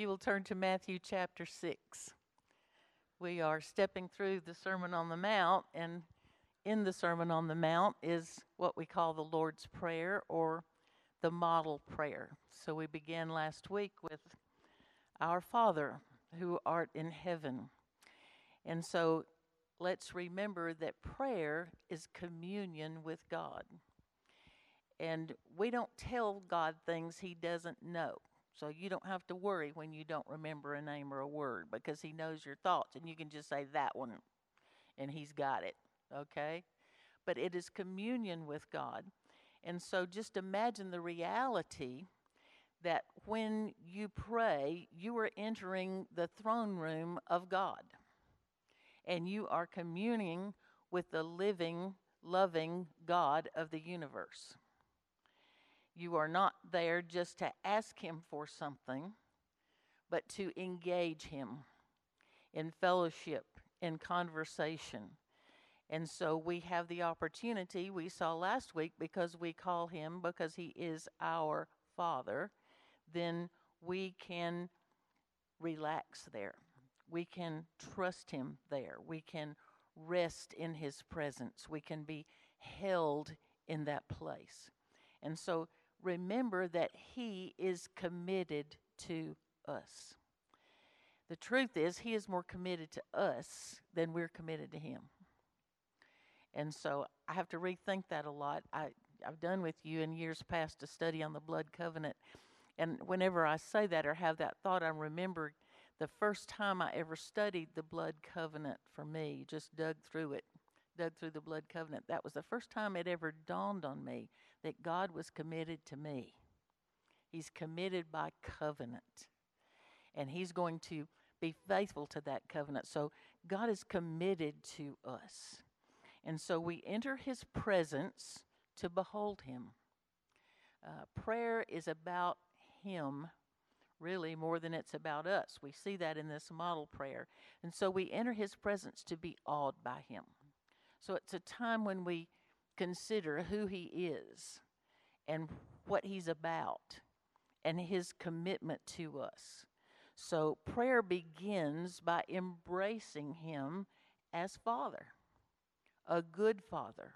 you will turn to Matthew chapter 6. We are stepping through the Sermon on the Mount, and in the Sermon on the Mount is what we call the Lord's Prayer or the model prayer. So we began last week with Our Father who art in heaven. And so let's remember that prayer is communion with God. And we don't tell God things He doesn't know. So you don't have to worry when you don't remember a name or a word because He knows your thoughts and you can just say that one and He's got it. Okay? But it is communion with God. And so just imagine the reality that when you pray, you are entering the throne room of God and you are communing with the living, loving God of the universe. You are not there just to ask Him for something, but to engage Him in fellowship, in conversation. And so we have the opportunity we saw last week because we call Him because He is our Father, then we can relax there. We can trust Him there. We can rest in His presence. We can be held in that place. And so remember that He is committed to us. The truth is, He is more committed to us than we're committed to Him. And so I have to rethink that a lot. I, I've done with you in years past a study on the blood covenant. And whenever I say that or have that thought, I remember the first time I ever studied the blood covenant for me, just dug through it through the blood covenant, that was the first time it ever dawned on me that God was committed to me. He's committed by covenant. And He's going to be faithful to that covenant. So God is committed to us. And so we enter His presence to behold Him. Uh, prayer is about Him really more than it's about us. We see that in this model prayer. And so we enter his presence to be awed by him. So it's a time when we consider who He is and what He's about and His commitment to us. So prayer begins by embracing Him as Father, a good Father,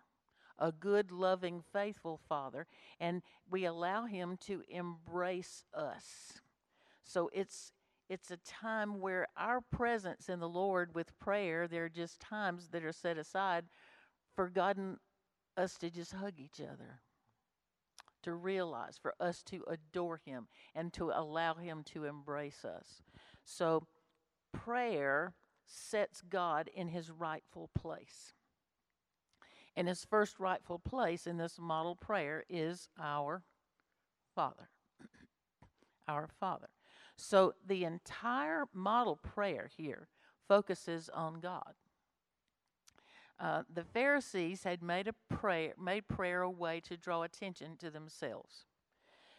a good, loving, faithful Father, and we allow Him to embrace us. So it's it's a time where our presence in the Lord with prayer, there are just times that are set aside for God and us to just hug each other, to realize, for us to adore Him, and to allow Him to embrace us. So, prayer sets God in His rightful place. And His first rightful place in this model prayer is our Father. our Father. So the entire model prayer here focuses on God. Uh, the Pharisees had made a prayer, made prayer a way to draw attention to themselves.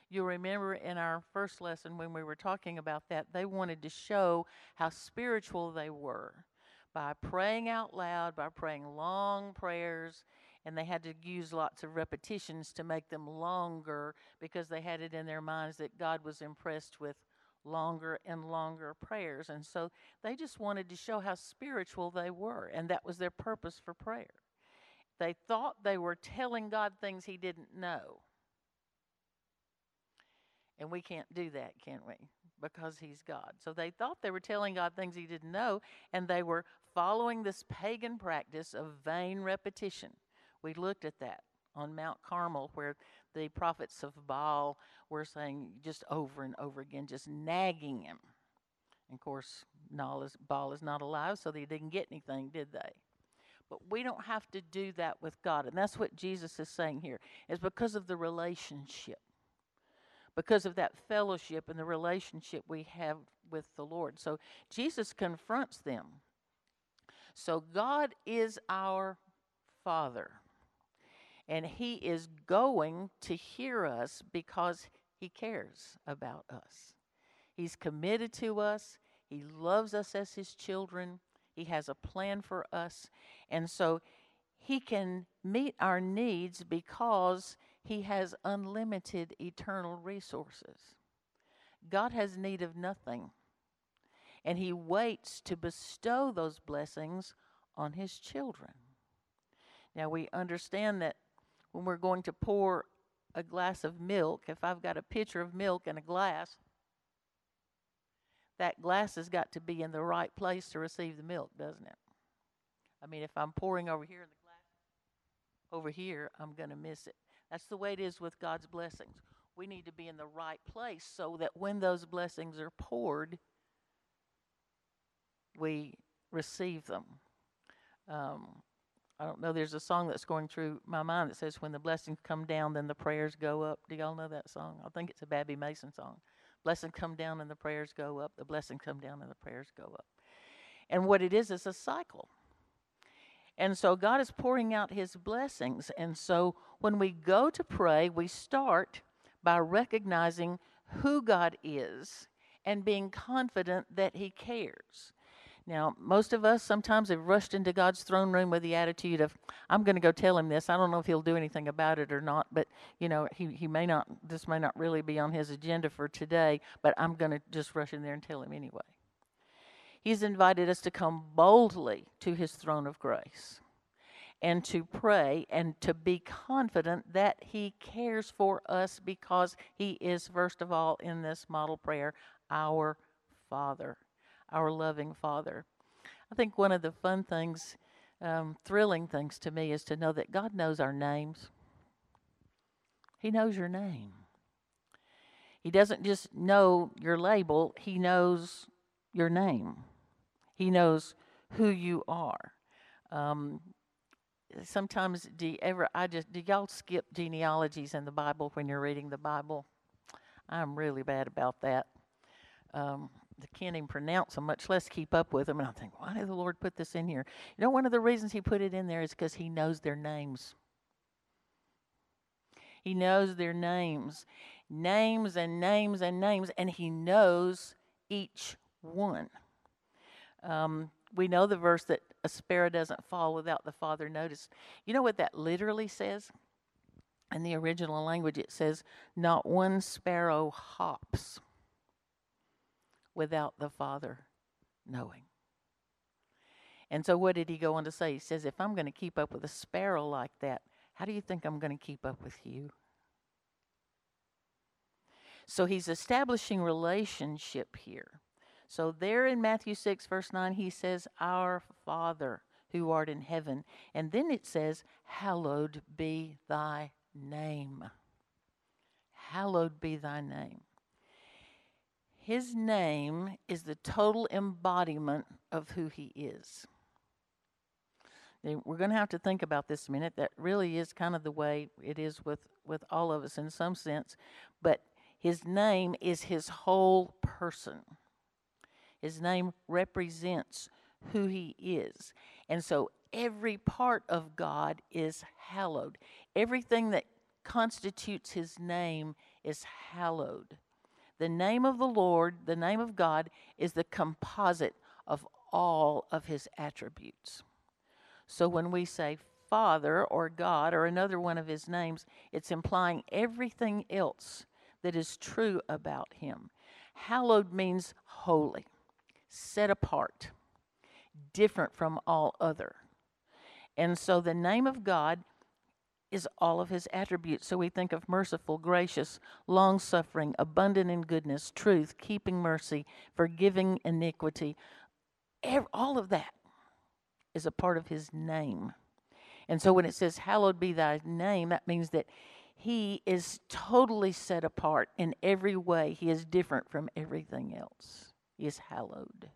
You'll remember in our first lesson when we were talking about that, they wanted to show how spiritual they were by praying out loud, by praying long prayers, and they had to use lots of repetitions to make them longer because they had it in their minds that God was impressed with longer and longer prayers. And so they just wanted to show how spiritual they were, and that was their purpose for prayer. They thought they were telling God things He didn't know. And we can't do that, can we? Because He's God. So they thought they were telling God things He didn't know, and they were following this pagan practice of vain repetition. We looked at that on Mount Carmel, where the prophets of Baal were saying just over and over again, just nagging him. And of course, Baal is not alive, so they didn't get anything, did they? But we don't have to do that with God. And that's what Jesus is saying here, is because of the relationship, because of that fellowship and the relationship we have with the Lord. So Jesus confronts them. So God is our Father. And He is going to hear us because He cares about us. He's committed to us, He loves us as His children, He has a plan for us. And so He can meet our needs because He has unlimited eternal resources. God has need of nothing. And he waits to bestow those blessings on his children. Now, we understand that when we're going to pour a glass of milk, if I've got a pitcher of milk and a glass, that glass has got to be in the right place to receive the milk, doesn't it? I mean, if I'm pouring over here in the glass, over here, I'm going to miss it. That's the way it is with God's blessings. We need to be in the right place so that when those blessings are poured, we receive them. Um, I don't know, there's a song that's going through my mind that says, When the blessings come down, then the prayers go up. Do y'all know that song? I think it's a Babbie Mason song. Blessings come down and the prayers go up. The blessings come down and the prayers go up. And what it is, is a cycle. And so God is pouring out his blessings. And so when we go to pray, we start by recognizing who God is and being confident that he cares. Now, most of us sometimes have rushed into God's throne room with the attitude of, I'm going to go tell him this. I don't know if he'll do anything about it or not, but, you know, he, he may not, this may not really be on his agenda for today, but I'm going to just rush in there and tell him anyway. He's invited us to come boldly to his throne of grace and to pray and to be confident that he cares for us because he is, first of all, in this model prayer, our Father our loving Father. I think one of the fun things, um, thrilling things to me, is to know that God knows our names. He knows your name. He doesn't just know your label, He knows your name. He knows who you are. Um, sometimes do you ever I just do y'all skip genealogies in the Bible when you're reading the Bible? I'm really bad about that. Um, can't even pronounce them, much less keep up with them. And I think, why did the Lord put this in here? You know, one of the reasons He put it in there is because He knows their names. He knows their names, names and names and names, and He knows each one. Um, we know the verse that a sparrow doesn't fall without the Father notice. You know what that literally says? In the original language, it says, Not one sparrow hops without the Father knowing. And so, what did he go on to say? He says, If I'm going to keep up with a sparrow like that, how do you think I'm going to keep up with you? So, he's establishing relationship here. So, there in Matthew 6, verse 9, he says, Our Father who art in heaven. And then it says, Hallowed be thy name. Hallowed be thy name. His name is the total embodiment of who he is. We're going to have to think about this a minute. That really is kind of the way it is with, with all of us in some sense. But his name is his whole person. His name represents who he is. And so every part of God is hallowed. Everything that constitutes his name is hallowed. The name of the Lord, the name of God, is the composite of all of his attributes. So when we say Father or God or another one of his names, it's implying everything else that is true about him. Hallowed means holy, set apart, different from all other. And so the name of God is all of his attributes. So we think of merciful, gracious, long suffering, abundant in goodness, truth, keeping mercy, forgiving iniquity. All of that is a part of his name. And so when it says, Hallowed be thy name, that means that he is totally set apart in every way. He is different from everything else. He is hallowed.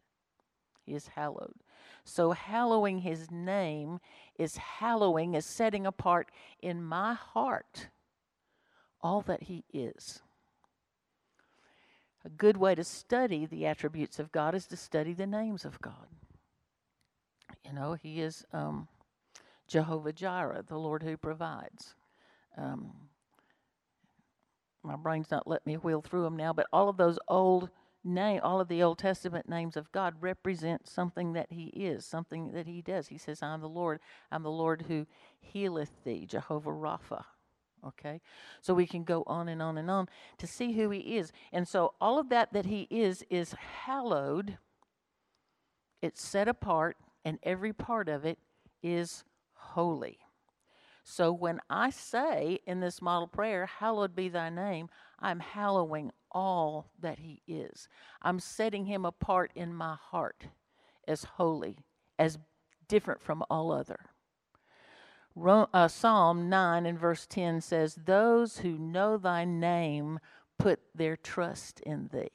He is hallowed. So, hallowing his name is hallowing, is setting apart in my heart all that he is. A good way to study the attributes of God is to study the names of God. You know, he is um, Jehovah Jireh, the Lord who provides. Um, my brain's not letting me wheel through them now, but all of those old name, all of the Old Testament names of God represent something that He is, something that He does. He says, I'm the Lord. I'm the Lord who healeth thee, Jehovah Rapha. Okay? So we can go on and on and on to see who he is. And so all of that that he is is hallowed, it's set apart, and every part of it is holy. So when I say in this model prayer, Hallowed be thy name, I'm hallowing all that he is. I'm setting him apart in my heart as holy, as different from all other. Uh, Psalm 9 and verse 10 says, Those who know thy name put their trust in thee.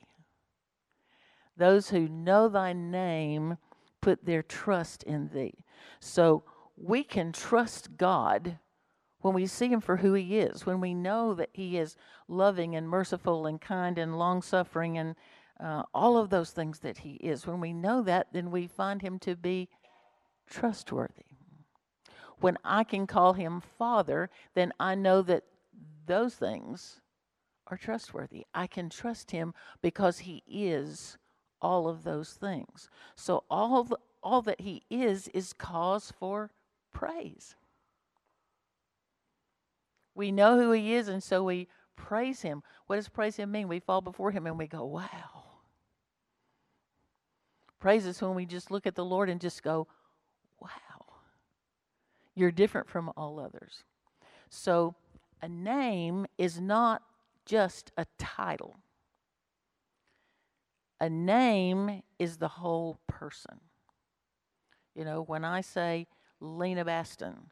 Those who know thy name put their trust in thee. So we can trust God when we see him for who he is, when we know that he is loving and merciful and kind and long suffering and uh, all of those things that he is. When we know that, then we find him to be trustworthy. When I can call him Father, then I know that those things are trustworthy. I can trust him because he is all of those things. So all the, all that he is is cause for praise. We know who he is and so we praise him. What does praise him mean? We fall before him and we go, "Wow." Praise is when we just look at the Lord and just go, "Wow." You're different from all others. So, a name is not just a title, a name is the whole person. You know, when I say Lena Baston,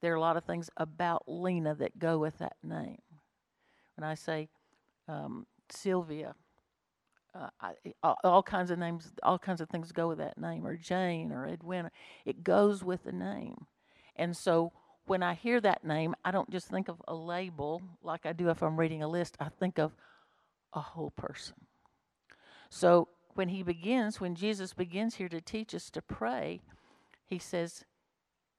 there are a lot of things about Lena that go with that name. When I say um, Sylvia, uh, I, all, all, kinds of names, all kinds of things go with that name, or Jane, or Edwina. It goes with the name. And so when I hear that name, I don't just think of a label like I do if I'm reading a list. I think of a whole person. So when he begins, when Jesus begins here to teach us to pray, he says,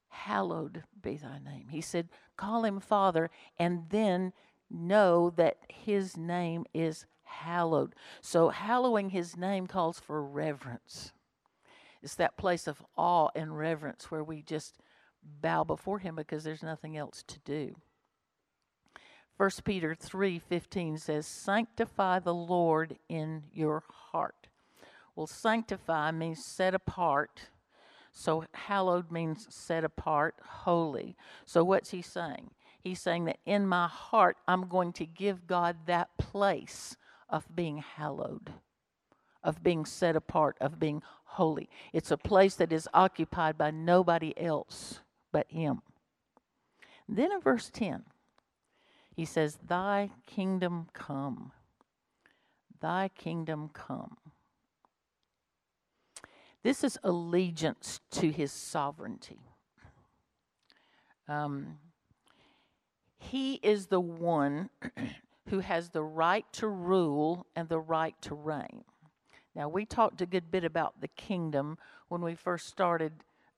Hallowed be thy name. He said, Call him Father, and then know that his name is hallowed. So, hallowing his name calls for reverence. It's that place of awe and reverence where we just bow before him because there's nothing else to do. 1 Peter 3:15 says, "Sanctify the Lord in your heart." Well, sanctify means set apart. So hallowed means set apart, holy. So what's he saying? He's saying that in my heart I'm going to give God that place of being hallowed, of being set apart, of being holy. It's a place that is occupied by nobody else but him. Then in verse 10, he says, Thy kingdom come. Thy kingdom come. This is allegiance to his sovereignty. Um, he is the one who has the right to rule and the right to reign. Now, we talked a good bit about the kingdom when we first started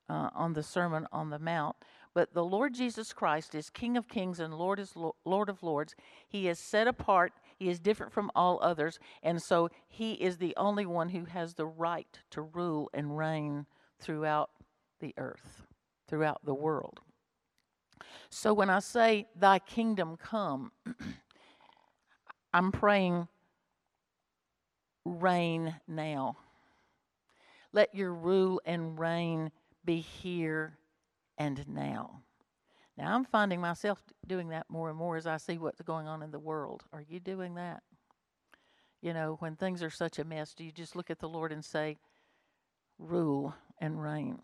uh, on the Sermon on the Mount. But the Lord Jesus Christ is King of kings and Lord is Lord of lords. He is set apart. He is different from all others, and so he is the only one who has the right to rule and reign throughout the earth, throughout the world. So when I say thy kingdom come, I'm praying reign now. Let your rule and reign be here and now. Now, I'm finding myself doing that more and more as I see what's going on in the world. Are you doing that? You know, when things are such a mess, do you just look at the Lord and say, rule and reign?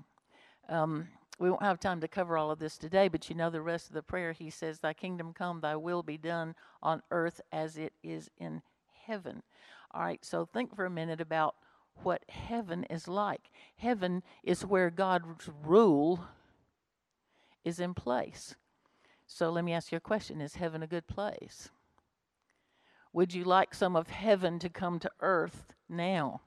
Um, we won't have time to cover all of this today, but you know the rest of the prayer. He says, Thy kingdom come, thy will be done on earth as it is in heaven. All right, so think for a minute about what heaven is like. Heaven is where God's rule is in place. So let me ask you a question Is heaven a good place? Would you like some of heaven to come to earth now?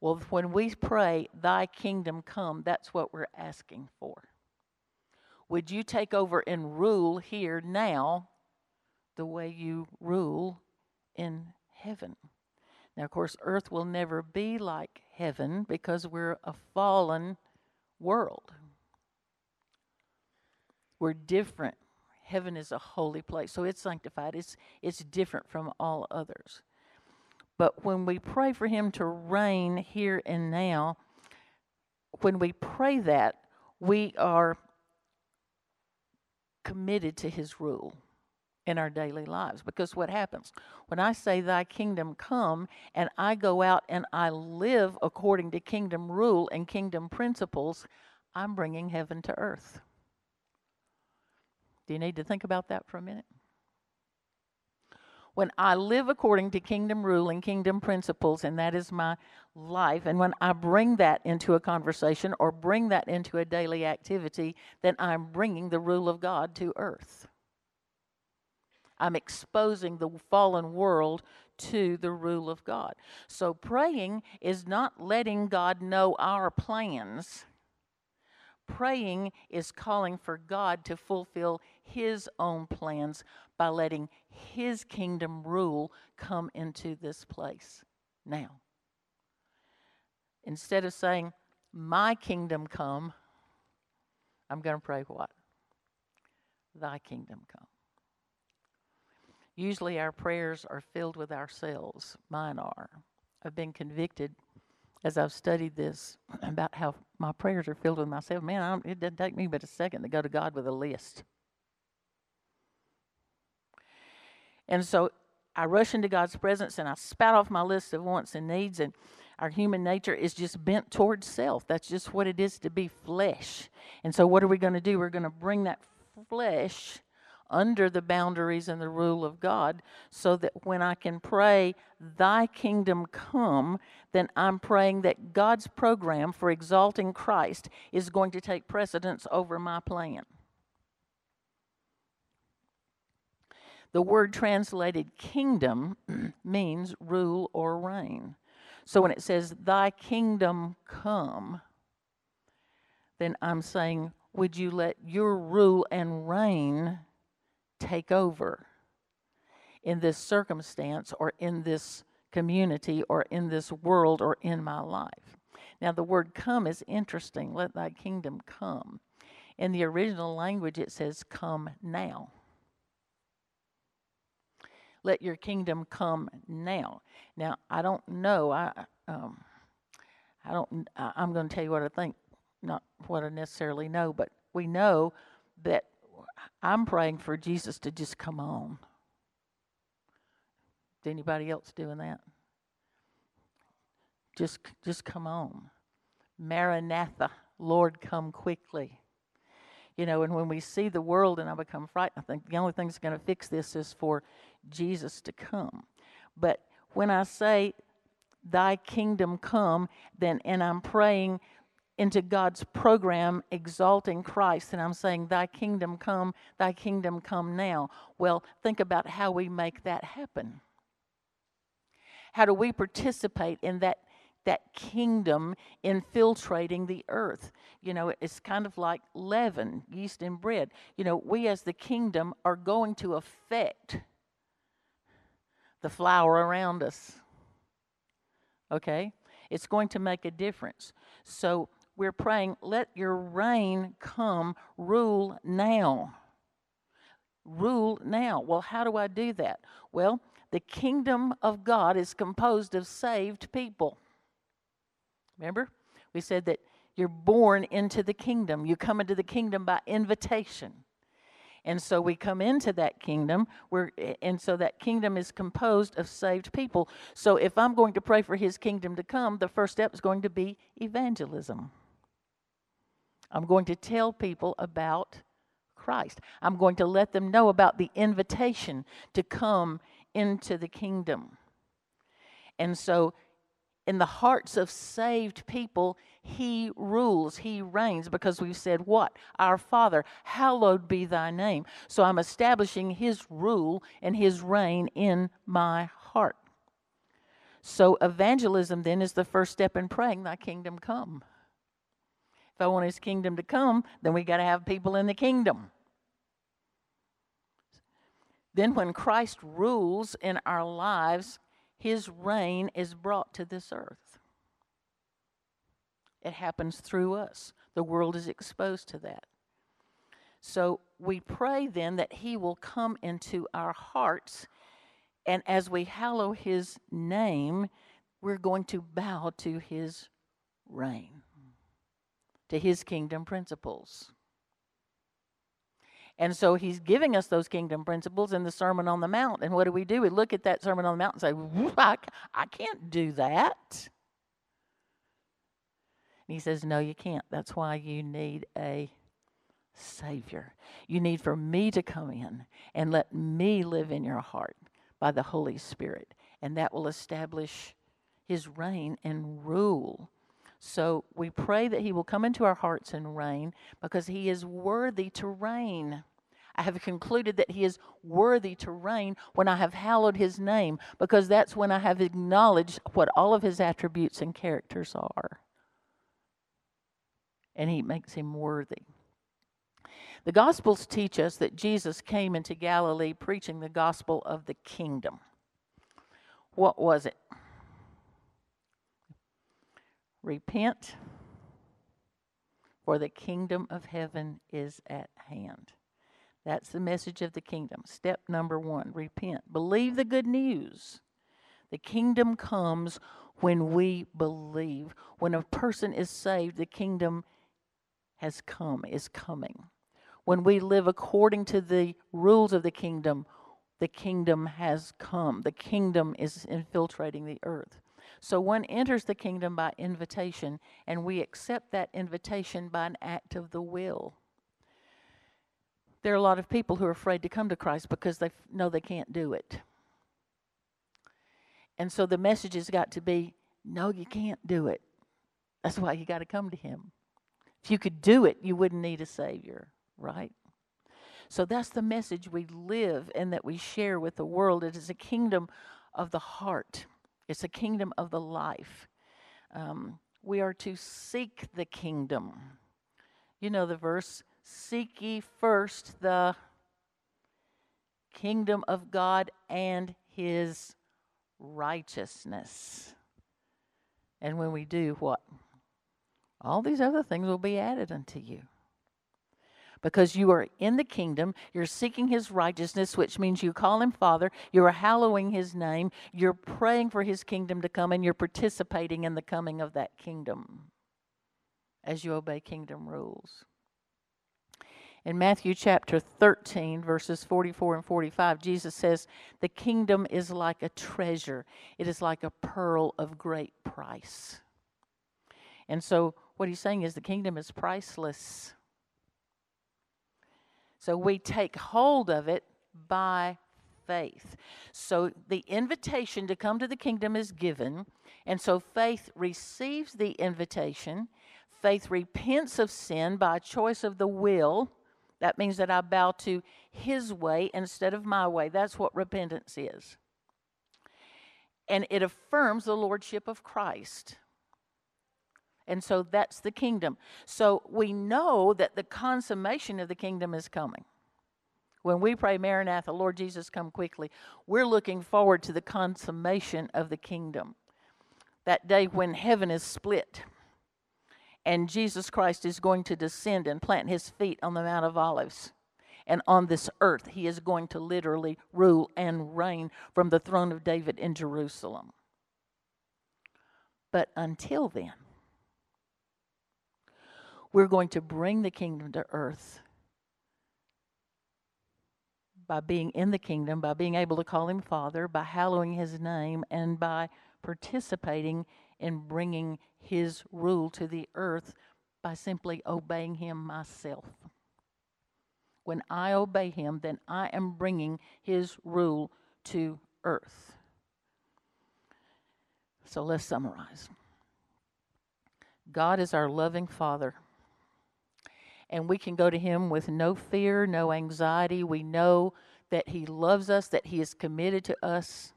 Well, when we pray, Thy kingdom come, that's what we're asking for. Would you take over and rule here now the way you rule in heaven? Now, of course, earth will never be like heaven because we're a fallen world. We're different. Heaven is a holy place, so it's sanctified. It's it's different from all others. But when we pray for him to reign here and now, when we pray that, we are committed to his rule in our daily lives. Because what happens? When I say, Thy kingdom come, and I go out and I live according to kingdom rule and kingdom principles, I'm bringing heaven to earth. Do you need to think about that for a minute? When I live according to kingdom rule and kingdom principles, and that is my life, and when I bring that into a conversation or bring that into a daily activity, then I'm bringing the rule of God to earth. I'm exposing the fallen world to the rule of God. So praying is not letting God know our plans. Praying is calling for God to fulfill His own plans by letting His kingdom rule come into this place now. Instead of saying, My kingdom come, I'm going to pray what? Thy kingdom come. Usually our prayers are filled with ourselves. Mine are. I've been convicted as I've studied this about how my prayers are filled with myself. Man, it doesn't take me but a second to go to God with a list. And so I rush into God's presence and I spat off my list of wants and needs. And our human nature is just bent towards self. That's just what it is to be flesh. And so, what are we going to do? We're going to bring that flesh under the boundaries and the rule of God so that when I can pray, Thy kingdom come, then I'm praying that God's program for exalting Christ is going to take precedence over my plan. The word translated kingdom means rule or reign. So when it says, Thy kingdom come, then I'm saying, Would you let your rule and reign take over in this circumstance or in this community or in this world or in my life. Now, the word come is interesting. Let thy kingdom come. In the original language, it says, Come now. Let your kingdom come now. Now, I don't know. I, um, I don't. I'm going to tell you what I think, not what I necessarily know, but we know that I'm praying for Jesus to just come on. Is anybody else doing that? Just, just come on. Maranatha, Lord, come quickly. You know, and when we see the world and I become frightened, I think the only thing that's going to fix this is for Jesus to come. But when I say, Thy kingdom come, then, and I'm praying into God's program exalting Christ, and I'm saying, Thy kingdom come, Thy kingdom come now. Well, think about how we make that happen. How do we participate in that? That kingdom infiltrating the earth. You know, it's kind of like leaven, yeast and bread. You know, we as the kingdom are going to affect the flour around us. Okay? It's going to make a difference. So we're praying, let your reign come, rule now. Rule now. Well, how do I do that? Well, the kingdom of God is composed of saved people. Remember? We said that you're born into the kingdom. You come into the kingdom by invitation. And so we come into that kingdom, where, and so that kingdom is composed of saved people. So if I'm going to pray for his kingdom to come, the first step is going to be evangelism. I'm going to tell people about Christ. I'm going to let them know about the invitation to come into the kingdom. And so, in the hearts of saved people, He rules, He reigns, because we've said, What? Our Father, hallowed be thy name. So, I'm establishing His rule and His reign in my heart. So, evangelism then is the first step in praying, Thy kingdom come. I want his kingdom to come, then we got to have people in the kingdom. Then, when Christ rules in our lives, his reign is brought to this earth. It happens through us. The world is exposed to that. So we pray then that He will come into our hearts, and as we hallow His name, we're going to bow to His reign, to His kingdom principles. And so he's giving us those kingdom principles in the Sermon on the Mount. And what do we do? We look at that Sermon on the Mount and say, I, I can't do that. And he says, No, you can't. That's why you need a Savior. You need for me to come in and let me live in your heart by the Holy Spirit. And that will establish his reign and rule. So we pray that he will come into our hearts and reign because he is worthy to reign. I have concluded that he is worthy to reign when I have hallowed his name because that's when I have acknowledged what all of his attributes and characters are. And he makes him worthy. The Gospels teach us that Jesus came into Galilee preaching the gospel of the kingdom. What was it? Repent, for the kingdom of heaven is at hand. That's the message of the kingdom. Step number one repent. Believe the good news. The kingdom comes when we believe. When a person is saved, the kingdom has come, is coming. When we live according to the rules of the kingdom, the kingdom has come. The kingdom is infiltrating the earth. So one enters the kingdom by invitation, and we accept that invitation by an act of the will. There are a lot of people who are afraid to come to Christ because they know they can't do it. And so the message has got to be no, you can't do it. That's why you got to come to Him. If you could do it, you wouldn't need a Savior, right? So that's the message we live and that we share with the world. It is a kingdom of the heart. It's a kingdom of the life. Um, we are to seek the kingdom. You know the verse Seek ye first the kingdom of God and his righteousness. And when we do, what? All these other things will be added unto you because you are in the kingdom. You're seeking his righteousness, which means you call him Father. You are hallowing his name. You're praying for his kingdom to come, and you're participating in the coming of that kingdom as you obey kingdom rules. In Matthew chapter 13, verses 44 and 45, Jesus says, The kingdom is like a treasure, it is like a pearl of great price. And so, what he's saying is the kingdom is priceless. So we take hold of it by faith. So the invitation to come to the kingdom is given, and so faith receives the invitation. Faith repents of sin by choice of the will. That means that I bow to his way instead of my way. That's what repentance is. And it affirms the lordship of Christ. And so that's the kingdom. So we know that the consummation of the kingdom is coming. When we pray, Maranatha, Lord Jesus, come quickly, we're looking forward to the consummation of the kingdom. That day when heaven is split and Jesus Christ is going to descend and plant his feet on the Mount of Olives. And on this earth, he is going to literally rule and reign from the throne of David in Jerusalem. But until then, we're going to bring the kingdom to earth by being in the kingdom, by being able to call him Father, by hallowing his name, and by participating in bringing his rule to the earth by simply obeying him myself. When I obey him, then I am bringing his rule to earth. So let's summarize God is our loving Father and we can go to Him with no fear, no anxiety. We know that He loves us, that He is committed to us,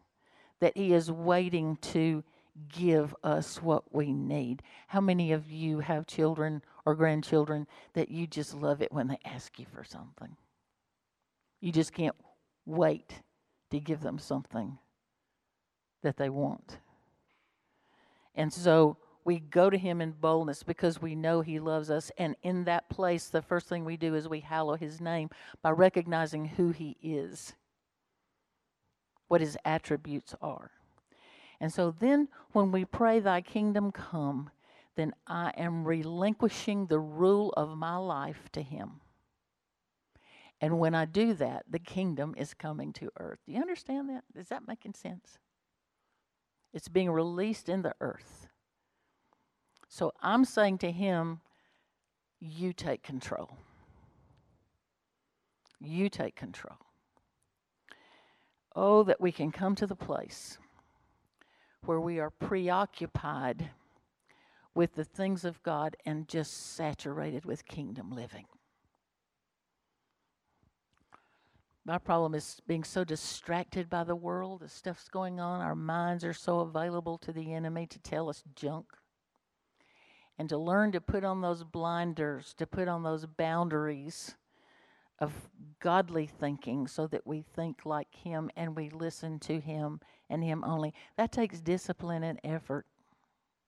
that He is waiting to give us what we need. How many of you have children or grandchildren that you just love it when they ask you for something? You just can't wait to give them something that they want. And so we go to him in boldness because we know he loves us. And in that place, the first thing we do is we hallow his name by recognizing who he is, what his attributes are. And so then when we pray, Thy kingdom come, then I am relinquishing the rule of my life to him. And when I do that, the kingdom is coming to earth. Do you understand that? Is that making sense? It's being released in the earth. So I'm saying to him, You take control. You take control. Oh, that we can come to the place where we are preoccupied with the things of God and just saturated with kingdom living. My problem is being so distracted by the world, the stuff's going on. Our minds are so available to the enemy to tell us junk. And to learn to put on those blinders, to put on those boundaries of godly thinking so that we think like Him and we listen to Him and Him only. That takes discipline and effort,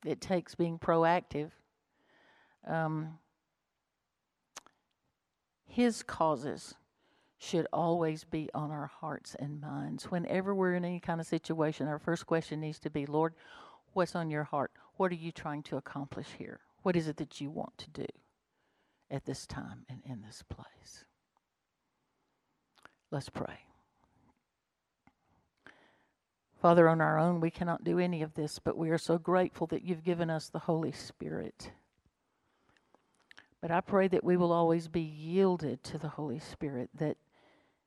it takes being proactive. Um, his causes should always be on our hearts and minds. Whenever we're in any kind of situation, our first question needs to be Lord, what's on your heart? What are you trying to accomplish here? What is it that you want to do at this time and in this place? Let's pray. Father, on our own, we cannot do any of this, but we are so grateful that you've given us the Holy Spirit. But I pray that we will always be yielded to the Holy Spirit, that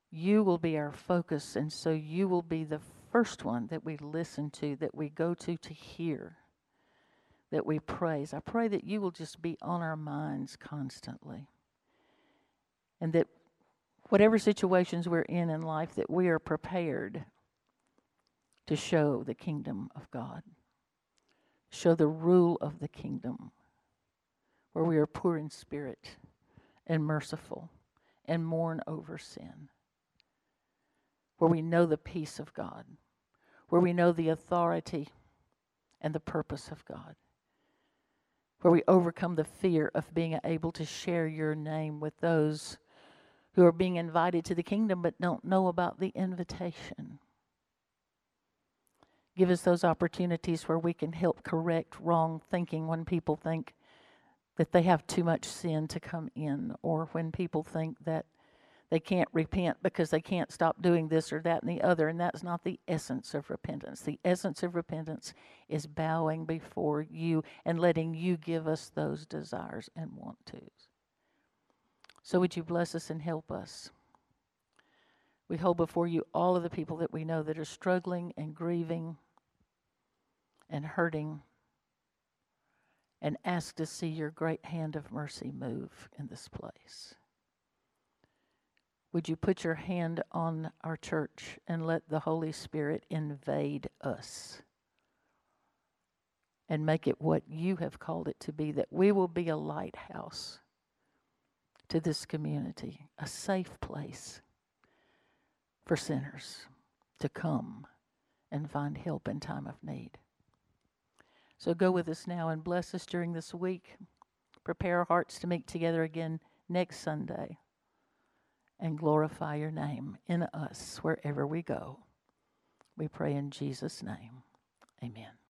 you will be our focus, and so you will be the first one that we listen to, that we go to to hear, that we praise. I pray that you will just be on our minds constantly. And that whatever situations we're in in life, that we are prepared to show the kingdom of God, show the rule of the kingdom, where we are poor in spirit and merciful and mourn over sin where we know the peace of God, where we know the authority and the purpose of God, where we overcome the fear of being able to share your name with those who are being invited to the kingdom but don't know about the invitation. Give us those opportunities where we can help correct wrong thinking when people think that they have too much sin to come in, or when people think that they can't repent because they can't stop doing this or that and the other. And that's not the essence of repentance. The essence of repentance is bowing before you and letting you give us those desires and want tos. So would you bless us and help us? We hold before you all of the people that we know that are struggling and grieving and hurting and ask to see your great hand of mercy move in this place. Would you put your hand on our church and let the Holy Spirit invade us and make it what you have called it to be, that we will be a lighthouse to this community, a safe place for sinners to come and find help in time of need. So go with us now and bless us during this week. Prepare our hearts to meet together again next Sunday and glorify your name in us wherever we go. We pray in Jesus' name. Amen.